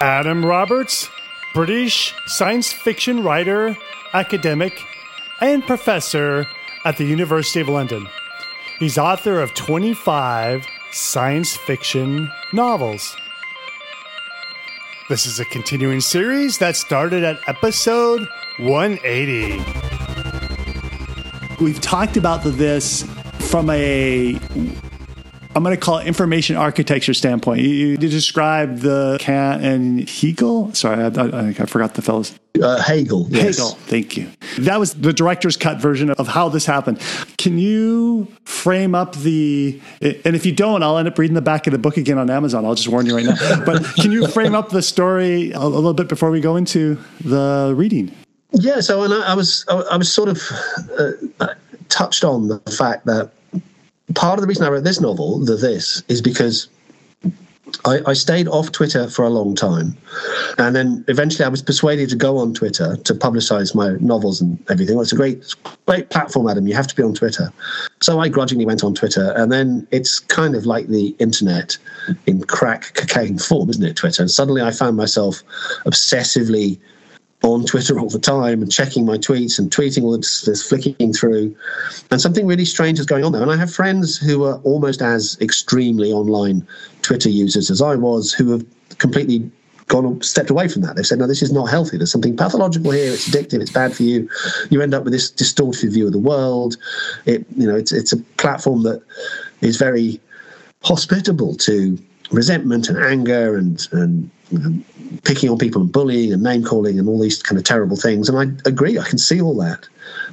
Adam Roberts, British science fiction writer, academic, and professor at the University of London. He's author of 25 science fiction novels. This is a continuing series that started at episode 180. We've talked about this from a I'm going to call it information architecture standpoint. You, you described the Kant and Hegel. Sorry, I, I, I forgot the fellows. Uh, Hegel. Yes. Hegel. Thank you. That was the director's cut version of how this happened. Can you frame up the? And if you don't, I'll end up reading the back of the book again on Amazon. I'll just warn you right now. But can you frame up the story a, a little bit before we go into the reading? Yeah. So, and I, I was, I was sort of uh, touched on the fact that part of the reason I wrote this novel, The This, is because I, I, stayed off Twitter for a long time. And then eventually I was persuaded to go on Twitter to publicize my novels and everything. Well, it's a great, great platform, Adam. You have to be on Twitter. So I grudgingly went on Twitter. And then it's kind of like the internet in crack cocaine form, isn't it, Twitter? And suddenly I found myself obsessively on Twitter all the time and checking my tweets and tweeting all this, this flicking through. And something really strange is going on there. And I have friends who are almost as extremely online Twitter users as I was who have completely gone stepped away from that. They've said, no, this is not healthy. There's something pathological here. It's addictive. It's bad for you. You end up with this distorted view of the world. It, you know, it's it's a platform that is very hospitable to resentment and anger and and picking on people and bullying and name calling and all these kind of terrible things. And I agree, I can see all that.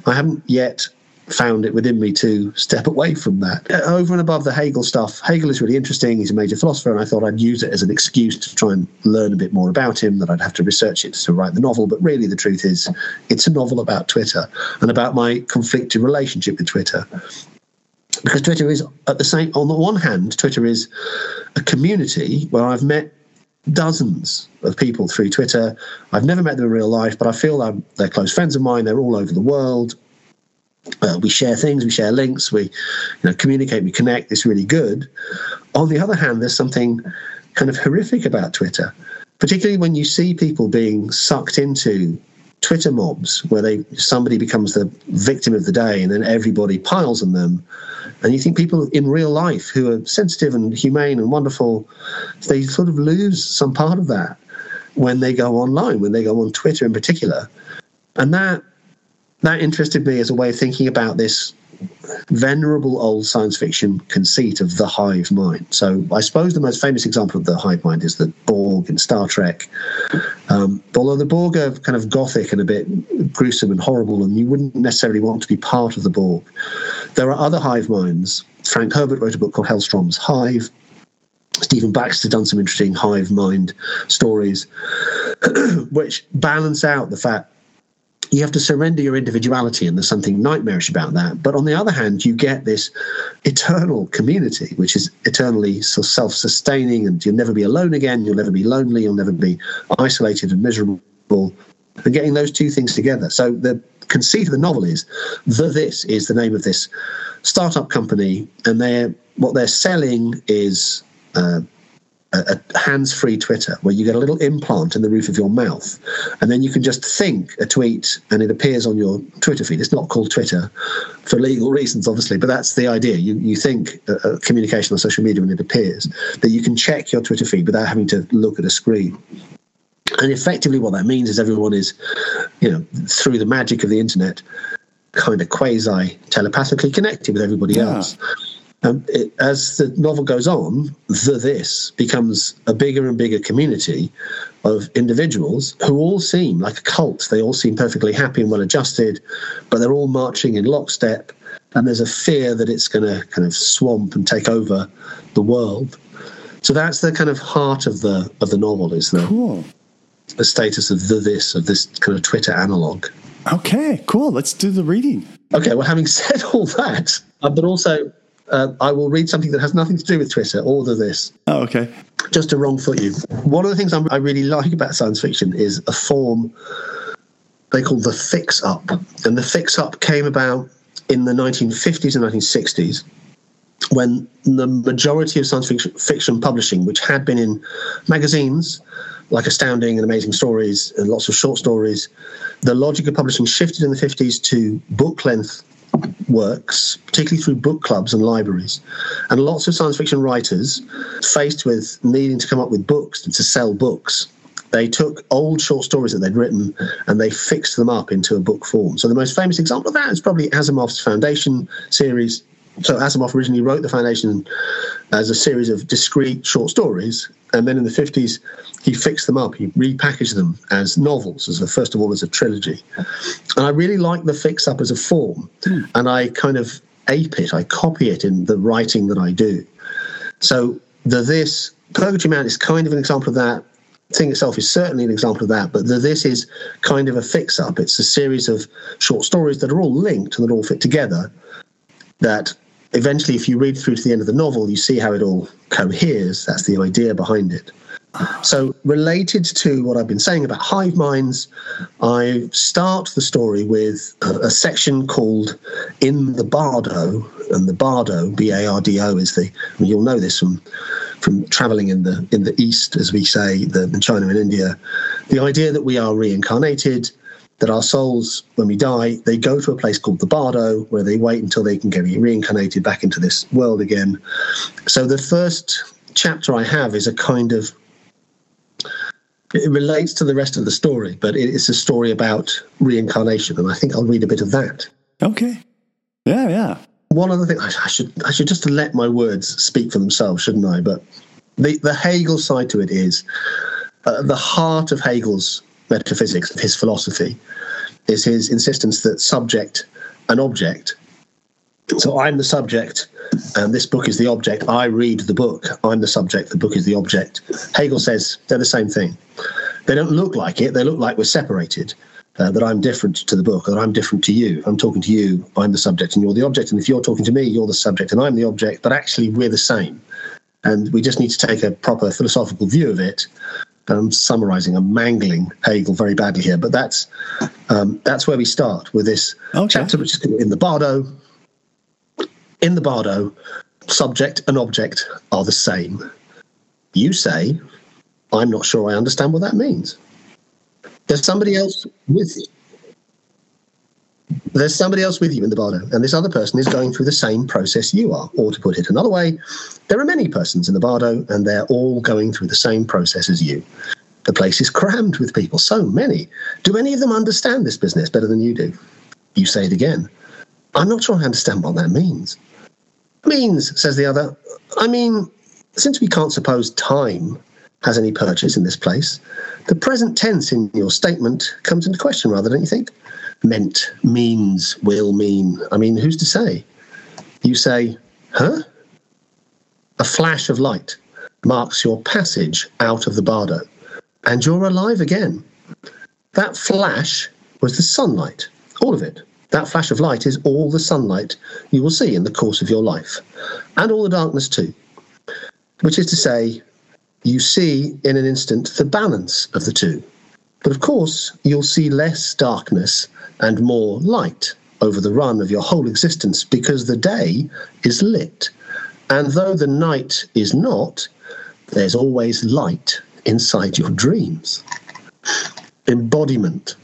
I haven't yet found it within me to step away from that. Uh, over and above the Hegel stuff, Hegel is really interesting. He's a major philosopher, and I thought I'd use it as an excuse to try and learn a bit more about him, that I'd have to research it to write the novel. But really, the truth is, it's a novel about Twitter and about my conflicted relationship with Twitter because Twitter is at the same on the one hand, Twitter is a community where I've met dozens of people through Twitter. I've never met them in real life, but I feel I'm, they're close friends of mine. They're all over the world. Uh, we share things, we share links, we you know communicate, we connect. It's really good. On the other hand, there's something kind of horrific about Twitter, particularly when you see people being sucked into Twitter mobs where they somebody becomes the victim of the day and then everybody piles on them. And you think people in real life who are sensitive and humane and wonderful, they sort of lose some part of that when they go online, when they go on Twitter in particular. And that that interested me as a way of thinking about this venerable old science fiction conceit of the hive mind. So I suppose the most famous example of the hive mind is the Borg in Star Trek. Um, although the Borg are kind of gothic and a bit gruesome and horrible, and you wouldn't necessarily want to be part of the Borg. There are other hive minds. Frank Herbert wrote a book called Hellstrom's Hive. Stephen Baxter done some interesting hive mind stories, which balance out the fact you have to surrender your individuality, and there's something nightmarish about that. But on the other hand, you get this eternal community, which is eternally self sustaining, and you'll never be alone again. You'll never be lonely. You'll never be isolated and miserable. And getting those two things together. So the conceit of the novel is the this is the name of this startup company, and they're what they're selling is. Uh, a, a hands-free Twitter where you get a little implant in the roof of your mouth, and then you can just think a tweet and it appears on your Twitter feed. It's not called Twitter for legal reasons, obviously, but that's the idea. You you think a, a communication on social media when it appears that you can check your Twitter feed without having to look at a screen. And effectively, what that means is everyone is, you know, through the magic of the internet, kind of quasi telepathically connected with everybody yeah. else. Um, it, as the novel goes on, the this becomes a bigger and bigger community of individuals who all seem like a cult. They all seem perfectly happy and well adjusted, but they're all marching in lockstep. And there's a fear that it's going to kind of swamp and take over the world. So that's the kind of heart of the of the novel is the, cool. the status of the this of this kind of Twitter analog. Okay, cool. Let's do the reading. Okay, well, having said all that, uh, but also uh, I will read something that has nothing to do with Twitter or the this. Oh, okay. Just to wrong foot you. One of the things I'm, I really like about science fiction is a form they call the fix up. And the fix up came about in the 1950s and 1960s when the majority of science fiction, fiction publishing, which had been in magazines like Astounding and Amazing Stories and lots of short stories, the logic of publishing shifted in the 50s to book length works, particularly through book clubs and libraries. And lots of science fiction writers, faced with needing to come up with books to sell books, they took old short stories that they'd written and they fixed them up into a book form. So the most famous example of that is probably Asimov's Foundation series. So Asimov originally wrote the Foundation as a series of discrete short stories, and then in the 50s he fixed them up. He repackaged them as novels, as a, first of all as a trilogy. And I really like the fix up as a form, mm. and I kind of ape it. I copy it in the writing that I do. So the this Purgatory Man is kind of an example of that thing itself is certainly an example of that, but the, this is kind of a fix up. It's a series of short stories that are all linked and that all fit together. That eventually, if you read through to the end of the novel, you see how it all coheres. That's the idea behind it. So, related to what I've been saying about hive minds, I start the story with a, a section called In the Bardo. And the Bardo, B A R D O, is the, I mean, you'll know this from from traveling in the in the east, as we say, the, in China and India, the idea that we are reincarnated, that our souls, when we die, they go to a place called the Bardo, where they wait until they can get reincarnated back into this world again. So the first chapter I have is a kind of it relates to the rest of the story, but it's a story about reincarnation, and I think I'll read a bit of that. Okay. Yeah, yeah one other thing, I should I should just let my words speak for themselves, shouldn't I? But the the Hegel side to it is uh, the heart of Hegel's metaphysics, of his philosophy, is his insistence that subject and object. So I'm the subject, and this book is the object. I read the book. I'm the subject. The book is the object. Hegel says they're the same thing. They don't look like it. They look like we're separated uh, that I'm different to the book, that I'm different to you. I'm talking to you, I'm the subject and you're the object. And if you're talking to me, you're the subject and I'm the object. But actually, we're the same. And we just need to take a proper philosophical view of it. I'm summarizing, I'm mangling Hegel very badly here, but that's um, that's where we start with this okay. chapter, which is in the Bardo. In the Bardo, subject and object are the same. You say, I'm not sure I understand what that means. There's somebody else with you. There's somebody else with you in the bardo, and this other person is going through the same process you are. Or to put it another way, there are many persons in the bardo, and they're all going through the same process as you. The place is crammed with people, so many. Do any of them understand this business better than you do? You say it again. I'm not sure I understand what that means. Means, says the other, I mean, since we can't suppose time has any purchase in this place, the present tense in your statement comes into question, rather, don't you think? Meant, means, will mean. I mean, who's to say? You say, huh? A flash of light marks your passage out of the bardo, and you're alive again. That flash was the sunlight, all of it. That flash of light is all the sunlight you will see in the course of your life, and all the darkness too. Which is to say, you see in an instant the balance of the two. But of course, you'll see less darkness and more light over the run of your whole existence because the day is lit. And though the night is not, there's always light inside your dreams. Embodiment.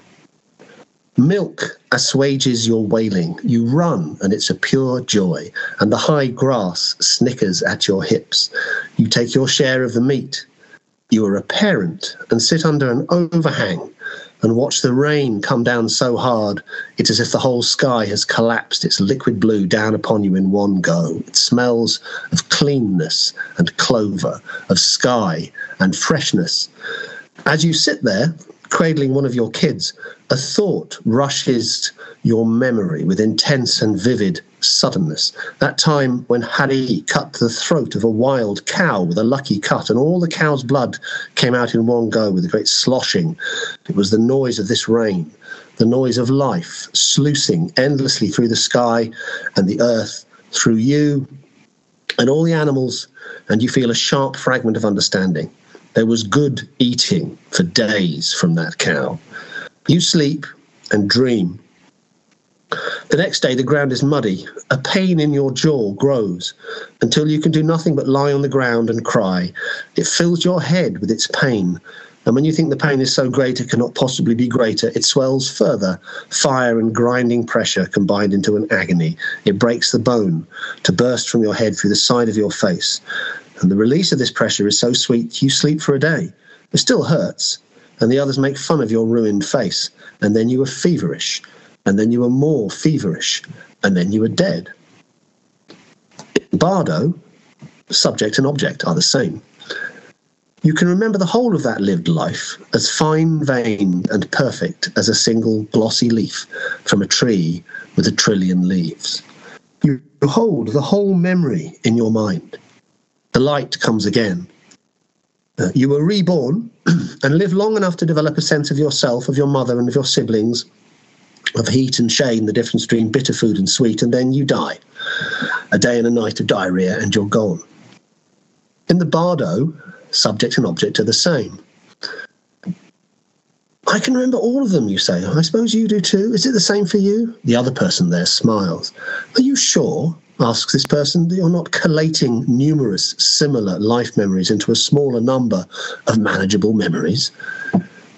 Milk assuages your wailing. You run, and it's a pure joy, and the high grass snickers at your hips. You take your share of the meat. You are a parent and sit under an overhang and watch the rain come down so hard it's as if the whole sky has collapsed its liquid blue down upon you in one go. It smells of cleanness and clover, of sky and freshness. As you sit there, cradling one of your kids, a thought rushes your memory with intense and vivid suddenness. That time when Harry cut the throat of a wild cow with a lucky cut, and all the cow's blood came out in one go with a great sloshing. It was the noise of this rain, the noise of life sluicing endlessly through the sky and the earth, through you and all the animals, and you feel a sharp fragment of understanding. There was good eating for days from that cow. You sleep and dream. The next day, the ground is muddy. A pain in your jaw grows until you can do nothing but lie on the ground and cry. It fills your head with its pain. And when you think the pain is so great it cannot possibly be greater, it swells further. Fire and grinding pressure combined into an agony. It breaks the bone to burst from your head through the side of your face. And the release of this pressure is so sweet you sleep for a day. It still hurts, and the others make fun of your ruined face. And then you are feverish, and then you are more feverish, and then you are dead. In Bardo, subject and object are the same. You can remember the whole of that lived life as fine veined and perfect as a single glossy leaf from a tree with a trillion leaves. You hold the whole memory in your mind. The light comes again. Uh, you were reborn and live long enough to develop a sense of yourself, of your mother, and of your siblings, of heat and shame, the difference between bitter food and sweet, and then you die. A day and a night of diarrhea, and you're gone. In the Bardo, subject and object are the same. I can remember all of them, you say. I suppose you do too. Is it the same for you? The other person there smiles. Are you sure? Asks this person, you're not collating numerous similar life memories into a smaller number of manageable memories?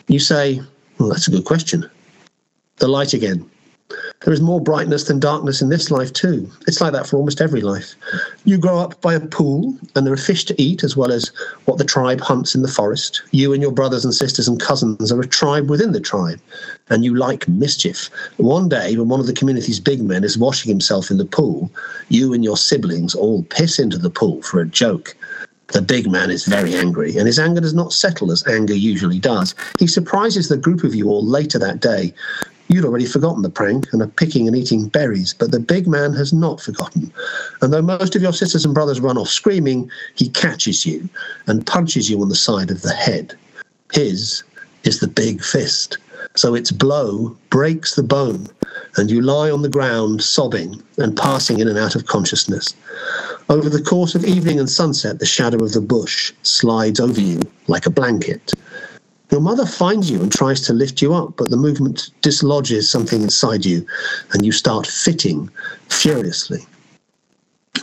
You say, Well, that's a good question. The light again. There is more brightness than darkness in this life, too. It's like that for almost every life. You grow up by a pool, and there are fish to eat, as well as what the tribe hunts in the forest. You and your brothers and sisters and cousins are a tribe within the tribe, and you like mischief. One day, when one of the community's big men is washing himself in the pool, you and your siblings all piss into the pool for a joke. The big man is very angry, and his anger does not settle as anger usually does. He surprises the group of you all later that day You'd already forgotten the prank and are picking and eating berries, but the big man has not forgotten. And though most of your sisters and brothers run off screaming, he catches you and punches you on the side of the head. His is the big fist. So its blow breaks the bone, and you lie on the ground sobbing and passing in and out of consciousness. Over the course of evening and sunset, the shadow of the bush slides over you like a blanket. Your mother finds you and tries to lift you up, but the movement dislodges something inside you and you start fitting furiously.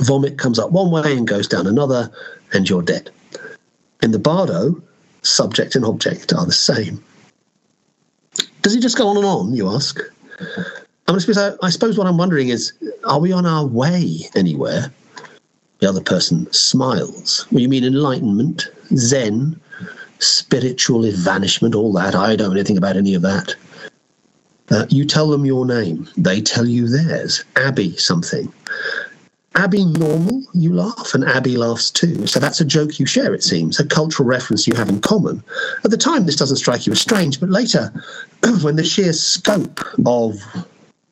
Vomit comes up one way and goes down another, and you're dead. In the bardo, subject and object are the same. Does it just go on and on, you ask? I, suppose, I suppose what I'm wondering is are we on our way anywhere? The other person smiles. Well, you mean enlightenment, Zen, spiritual evanishment, all that. I don't know anything about any of that. Uh, you tell them your name, they tell you theirs. Abby something. Abby normal, you laugh, and Abby laughs too. So that's a joke you share, it seems, a cultural reference you have in common. At the time, this doesn't strike you as strange, but later, when the sheer scope of,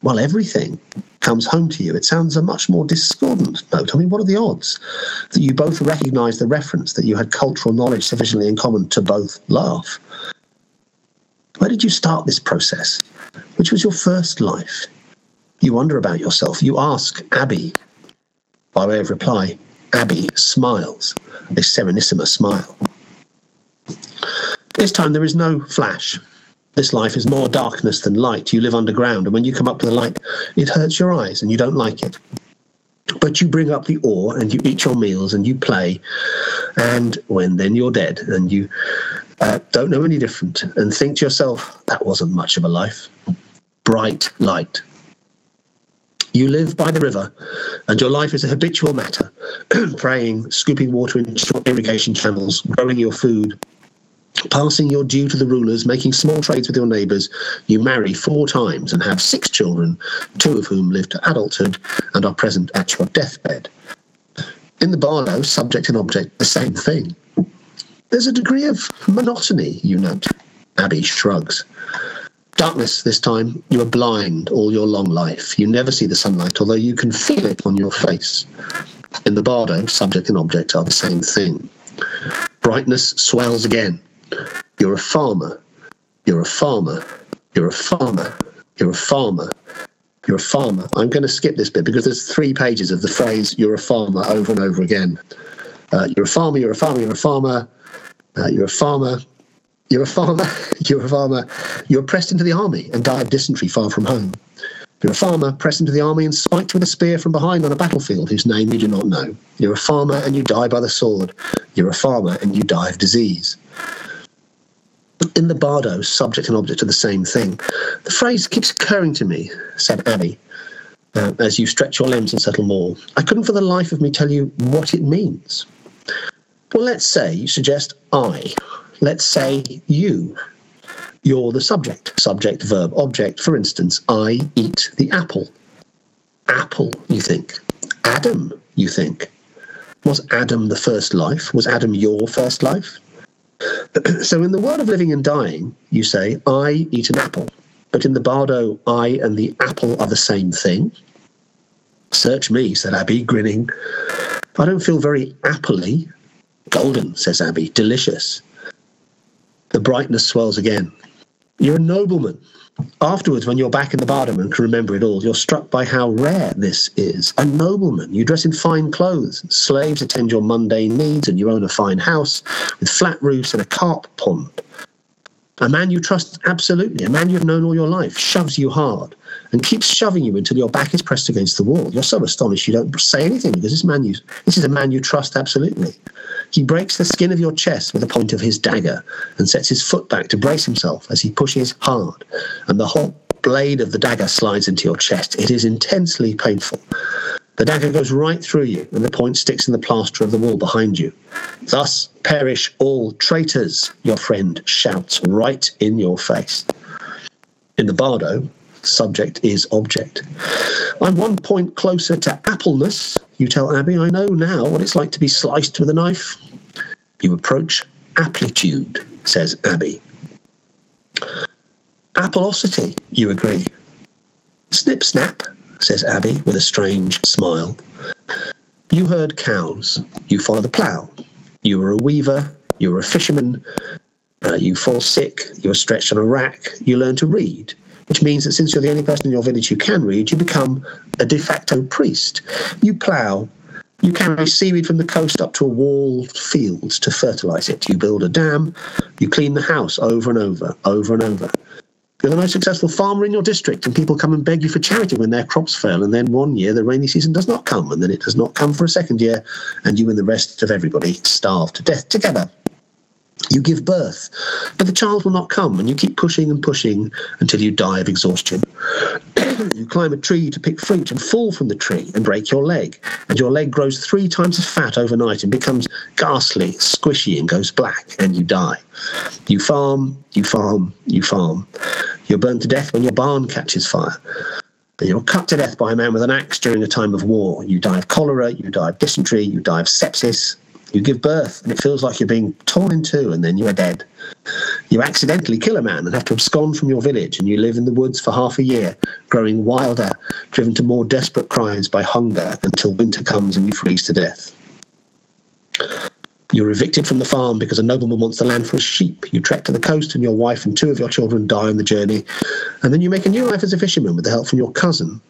well, everything comes home to you, it sounds a much more discordant note. I mean, what are the odds that you both recognize the reference, that you had cultural knowledge sufficiently in common to both laugh? Where did you start this process? Which was your first life? You wonder about yourself. You ask Abby. By way of reply, Abby smiles, a serenissima smile. This time there is no flash, this life is more darkness than light. You live underground, and when you come up to the light, it hurts your eyes and you don't like it. But you bring up the ore and you eat your meals and you play, and when then you're dead and you uh, don't know any different and think to yourself, that wasn't much of a life. Bright light. You live by the river, and your life is a habitual matter praying, scooping water into irrigation channels, growing your food, passing your due to the rulers, making small trades with your neighbours, you marry four times and have six children, two of whom live to adulthood and are present at your deathbed. In the Bardo, subject and object, the same thing. There's a degree of monotony, you note. Abby shrugs. Darkness this time. You are blind all your long life. You never see the sunlight, although you can feel it on your face. In the Bardo, subject and object are the same thing. Brightness swells again. You're a farmer. You're a farmer. You're a farmer. You're a farmer. You're a farmer. I'm going to skip this bit because there's three pages of the phrase "you're a farmer" over and over again. Uh, you're a farmer. You're a farmer. You're a farmer. Uh, you're a farmer. You're a farmer. You're a farmer. You're pressed into the army and die of dysentery far from home. You're a farmer pressed into the army and spiked with a spear from behind on a battlefield whose name you do not know. You're a farmer and you die by the sword. You're a farmer and you die of disease. In the bardo, subject and object are the same thing. The phrase keeps occurring to me, said Abby, uh, as you stretch your limbs and settle more. I couldn't for the life of me tell you what it means. Well, let's say you suggest I. Let's say you. You're the subject. Subject, verb, object. For instance, I eat the apple. Apple, you think. Adam, you think. Was Adam the first life? Was Adam your first life? so in the world of living and dying, you say, I eat an apple. But in the bardo, I and the apple are the same thing. Search me, said Abby, grinning. I don't feel very appley. Golden, says Abby, delicious. The brightness swells again. You're a nobleman. Afterwards, when you're back in the bardo and can remember it all, you're struck by how rare this is. A nobleman. You dress in fine clothes. Slaves attend your mundane needs, and you own a fine house with flat roofs and a carp pond. A man you trust absolutely, a man you've known all your life, shoves you hard and keeps shoving you until your back is pressed against the wall. You're so astonished you don't say anything because this man you this is a man you trust absolutely. He breaks the skin of your chest with the point of his dagger and sets his foot back to brace himself as he pushes hard, and the hot blade of the dagger slides into your chest. It is intensely painful. The dagger goes right through you, and the point sticks in the plaster of the wall behind you. Thus perish all traitors, your friend shouts right in your face. In the bardo, subject is object. I'm one point closer to appleness, you tell Abby. I know now what it's like to be sliced with a knife. You approach amplitude, says Abby. Appleosity, you agree. Snip snap, says Abby with a strange smile. You herd cows. You follow the plough. You were a weaver. You were a fisherman. Uh, you fall sick. You are stretched on a rack. You learn to read, which means that since you're the only person in your village who can read, you become a de facto priest. You plough. You carry seaweed from the coast up to a walled field to fertilize it. You build a dam. You clean the house over and over, over and over. You're the most successful farmer in your district, and people come and beg you for charity when their crops fail. And then one year the rainy season does not come, and then it does not come for a second year, and you and the rest of everybody starve to death together. You give birth, but the child will not come, and you keep pushing and pushing until you die of exhaustion. you climb a tree to pick fruit and fall from the tree and break your leg, and your leg grows three times as fat overnight and becomes ghastly, squishy, and goes black, and you die. You farm, you farm, you farm. You're burned to death when your barn catches fire. You're cut to death by a man with an axe during a time of war. You die of cholera, you die of dysentery, you die of sepsis, you give birth, and it feels like you're being torn in two, and then you are dead. You accidentally kill a man and have to abscond from your village, and you live in the woods for half a year, growing wilder, driven to more desperate crimes by hunger until winter comes and you freeze to death. You're evicted from the farm because a nobleman wants the land for his sheep. You trek to the coast, and your wife and two of your children die on the journey. And then you make a new life as a fisherman with the help from your cousin.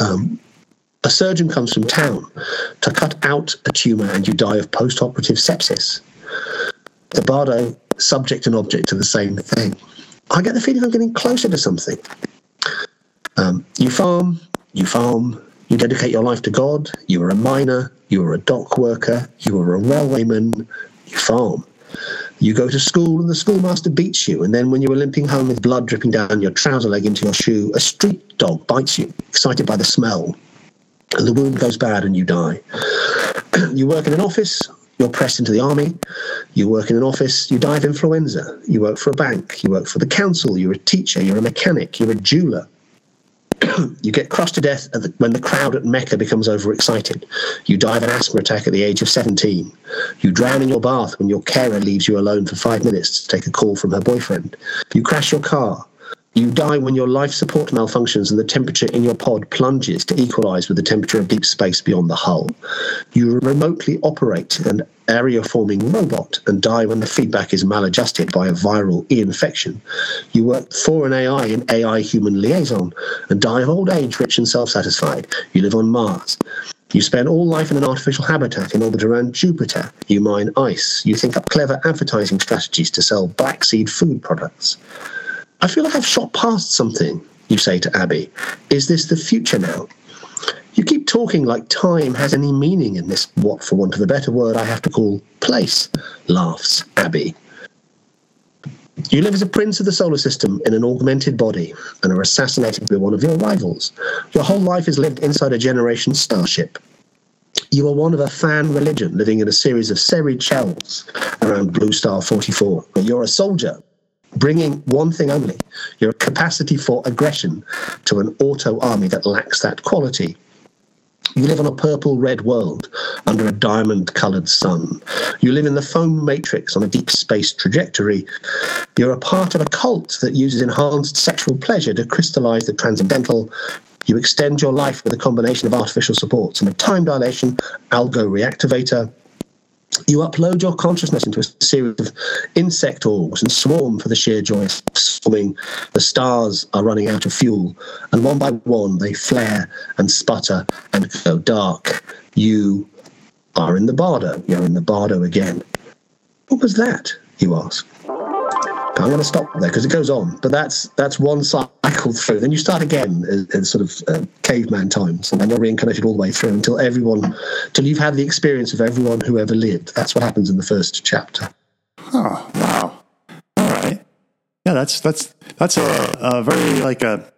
Um, a surgeon comes from town to cut out a tumour and you die of post operative sepsis. The bardo, subject and object are the same thing. I get the feeling I'm getting closer to something. Um, you farm, you farm, you dedicate your life to God, you are a miner, you are a dock worker, you are a railwayman, you farm. You go to school and the schoolmaster beats you, and then when you are limping home with blood dripping down your trouser leg into your shoe, a street dog bites you, excited by the smell and the wound goes bad and you die. you work in an office, you're pressed into the army. You work in an office, you die of influenza. You work for a bank, you work for the council, you're a teacher, you're a mechanic, you're a jeweler. you get crushed to death the, when the crowd at Mecca becomes overexcited. You die of an asthma attack at the age of 17. You drown in your bath when your carer leaves you alone for five minutes to take a call from her boyfriend. You crash your car. You die when your life support malfunctions and the temperature in your pod plunges to equalize with the temperature of deep space beyond the hull. You remotely operate an area forming robot and die when the feedback is maladjusted by a viral infection. You work for an AI in AI human liaison and die of old age rich and self satisfied. You live on Mars. You spend all life in an artificial habitat in orbit around Jupiter. You mine ice. You think up clever advertising strategies to sell black seed food products. I feel like I've shot past something, you say to Abby. Is this the future now? You keep talking like time has any meaning in this, what, for want of a better word, I have to call place, laughs Abby. You live as a prince of the solar system in an augmented body and are assassinated by one of your rivals. Your whole life is lived inside a generation starship. You are one of a fan religion living in a series of serried shells around Blue Star 44. You're a soldier bringing one thing only your capacity for aggression to an auto army that lacks that quality. You live on a purple red world under a diamond colored sun. You live in the foam matrix on a deep space trajectory. You're a part of a cult that uses enhanced sexual pleasure to crystallize the transcendental. You extend your life with a combination of artificial supports and a time dilation algo reactivator you upload your consciousness into a series of insect orbs and swarm for the sheer joy of swarming. The stars are running out of fuel, and one by one they flare and sputter and go dark. You are in the bardo. You're in the bardo again. What was that? You ask. I'm going to stop there because it goes on. But that's that's one cycle through. Then you start again in sort of uh, caveman times, and then you're reincarnated all the way through until everyone, till you've had the experience of everyone who ever lived. That's what happens in the first chapter. Oh wow! All right. Yeah, that's that's that's a, a very like a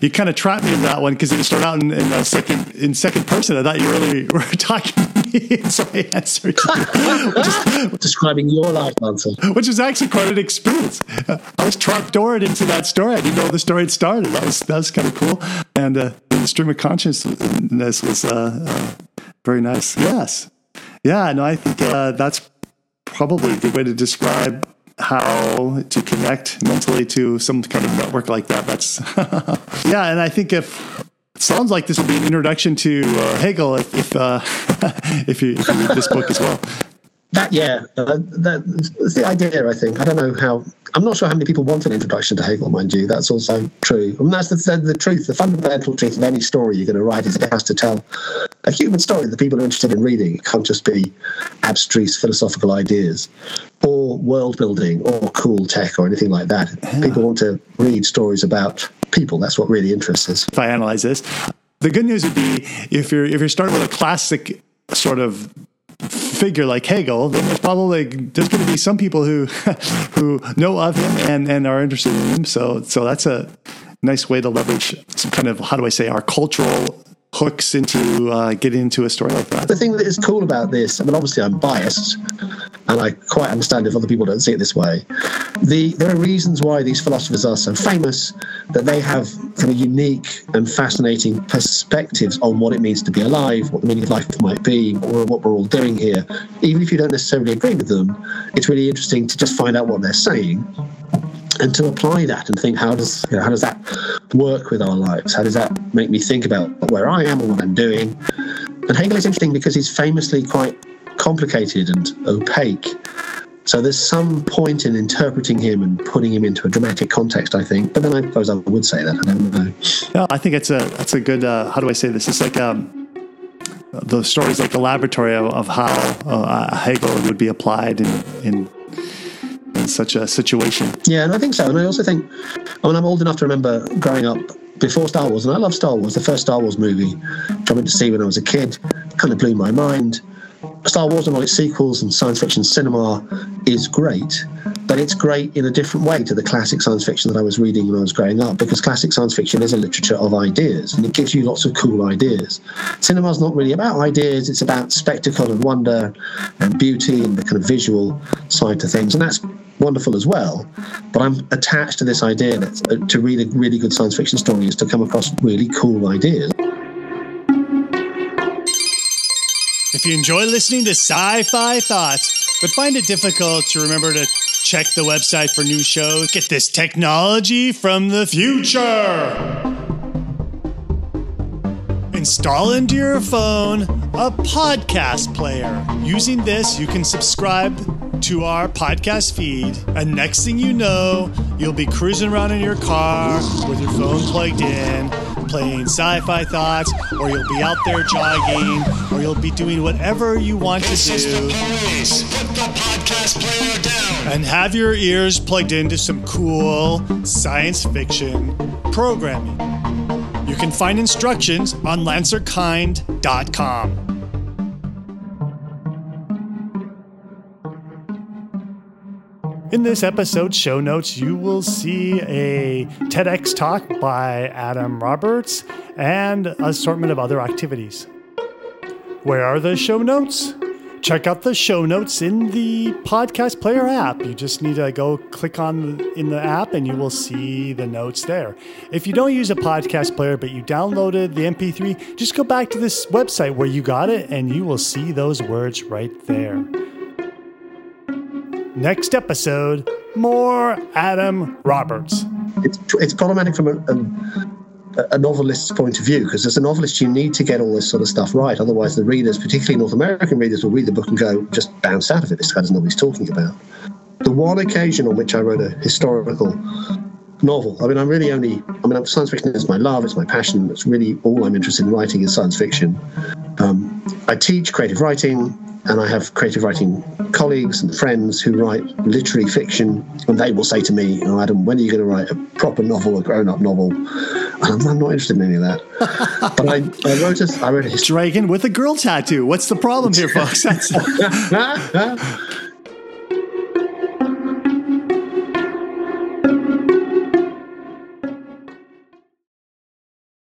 you kind of trapped me in that one because it started out in, in second in second person. I thought you really were talking to me, so I answered you. Describing your life, answer. Which is actually quite an experience. I was trapdoored into that story. I didn't know the story had started. That was that was kind of cool. And uh, the stream of consciousness was uh, uh, very nice. Yes, yeah. No, I think uh, that's probably the way to describe how to connect mentally to some kind of network like that. That's yeah, and I think if sounds like this will be an introduction to uh, Hegel if if, uh, if, you, if you read this book as well. That yeah, uh, that, that's the idea. I think I don't know how. I'm not sure how many people want an introduction to Hegel, mind you. That's also true. Mean, that's the, the, the truth. The fundamental truth of any story you're going to write is it has to tell a human story that people are interested in reading. It can't just be abstruse philosophical ideas or world building or cool tech or anything like that. Yeah. People want to read stories about people. That's what really interests us. If I analyze this, the good news would be if you're if you're starting with a classic sort of figure like Hegel, then there's probably there's going to be some people who who know of him and and are interested in him. So so that's a nice way to leverage some kind of how do I say our cultural hooks into uh, getting into a story like that. The thing that is cool about this, I mean, obviously I'm biased, and I quite understand if other people don't see it this way. The there are reasons why these philosophers are so famous that they have kind of unique and fascinating perspectives on what it means to be alive, what the meaning of life might be, or what we're all doing here. Even if you don't necessarily agree with them, it's really interesting to just find out what they're saying and to apply that and think how does you know, how does that work with our lives? How does that make me think about where I am and what I'm doing? And Hegel is interesting because he's famously quite complicated and opaque. So there's some point in interpreting him and putting him into a dramatic context, I think. But then I suppose I would say that. I don't know. No, I think it's a that's a good. Uh, how do I say this? It's like um, the stories like the laboratory of, of how uh, Hegel would be applied in, in in such a situation. Yeah, and I think so. And I also think, I mean, I'm old enough to remember growing up before Star Wars, and I love Star Wars. The first Star Wars movie, I went to see when I was a kid, kind of blew my mind. Star Wars and all its sequels and science fiction cinema is great, but it's great in a different way to the classic science fiction that I was reading when I was growing up because classic science fiction is a literature of ideas and it gives you lots of cool ideas. Cinema's not really about ideas, it's about spectacle and wonder and beauty and the kind of visual side to things. And that's wonderful as well. But I'm attached to this idea that uh, to read a really good science fiction story is to come across really cool ideas. If you enjoy listening to Sci Fi Thoughts, but find it difficult to remember to check the website for new shows, get this technology from the future. Install into your phone a podcast player. Using this, you can subscribe to our podcast feed, and next thing you know, you'll be cruising around in your car with your phone plugged in, playing sci fi thoughts, or you'll be out there jogging, or you'll be doing whatever you want to do. Put the podcast player down. And have your ears plugged into some cool science fiction programming. You can find instructions on lancerkind.com. In this episode's show notes, you will see a TEDx talk by Adam Roberts and assortment of other activities. Where are the show notes? Check out the show notes in the podcast player app. You just need to go click on in the app and you will see the notes there. If you don't use a podcast player but you downloaded the MP3, just go back to this website where you got it and you will see those words right there. Next episode, more Adam Roberts. It's, it's problematic from a, a, novelist's point of view because as a novelist, you need to get all this sort of stuff right. Otherwise, the readers, particularly North American readers, will read the book and go, just bounce out of it. This guy doesn't know what he's talking about. The one occasion on which I wrote a historical novel. I mean, I'm really only, I mean, science fiction is my love, it's my passion. It's really all I'm interested in writing is science fiction. Um, I teach creative writing, and I have creative writing colleagues and friends who write literary fiction, and they will say to me, oh, Adam, when are you going to write a proper novel, a grown up novel? And I'm, not interested in any of that. but I, I wrote a, I wrote a history. Dragon with a girl tattoo. What's the problem here, folks?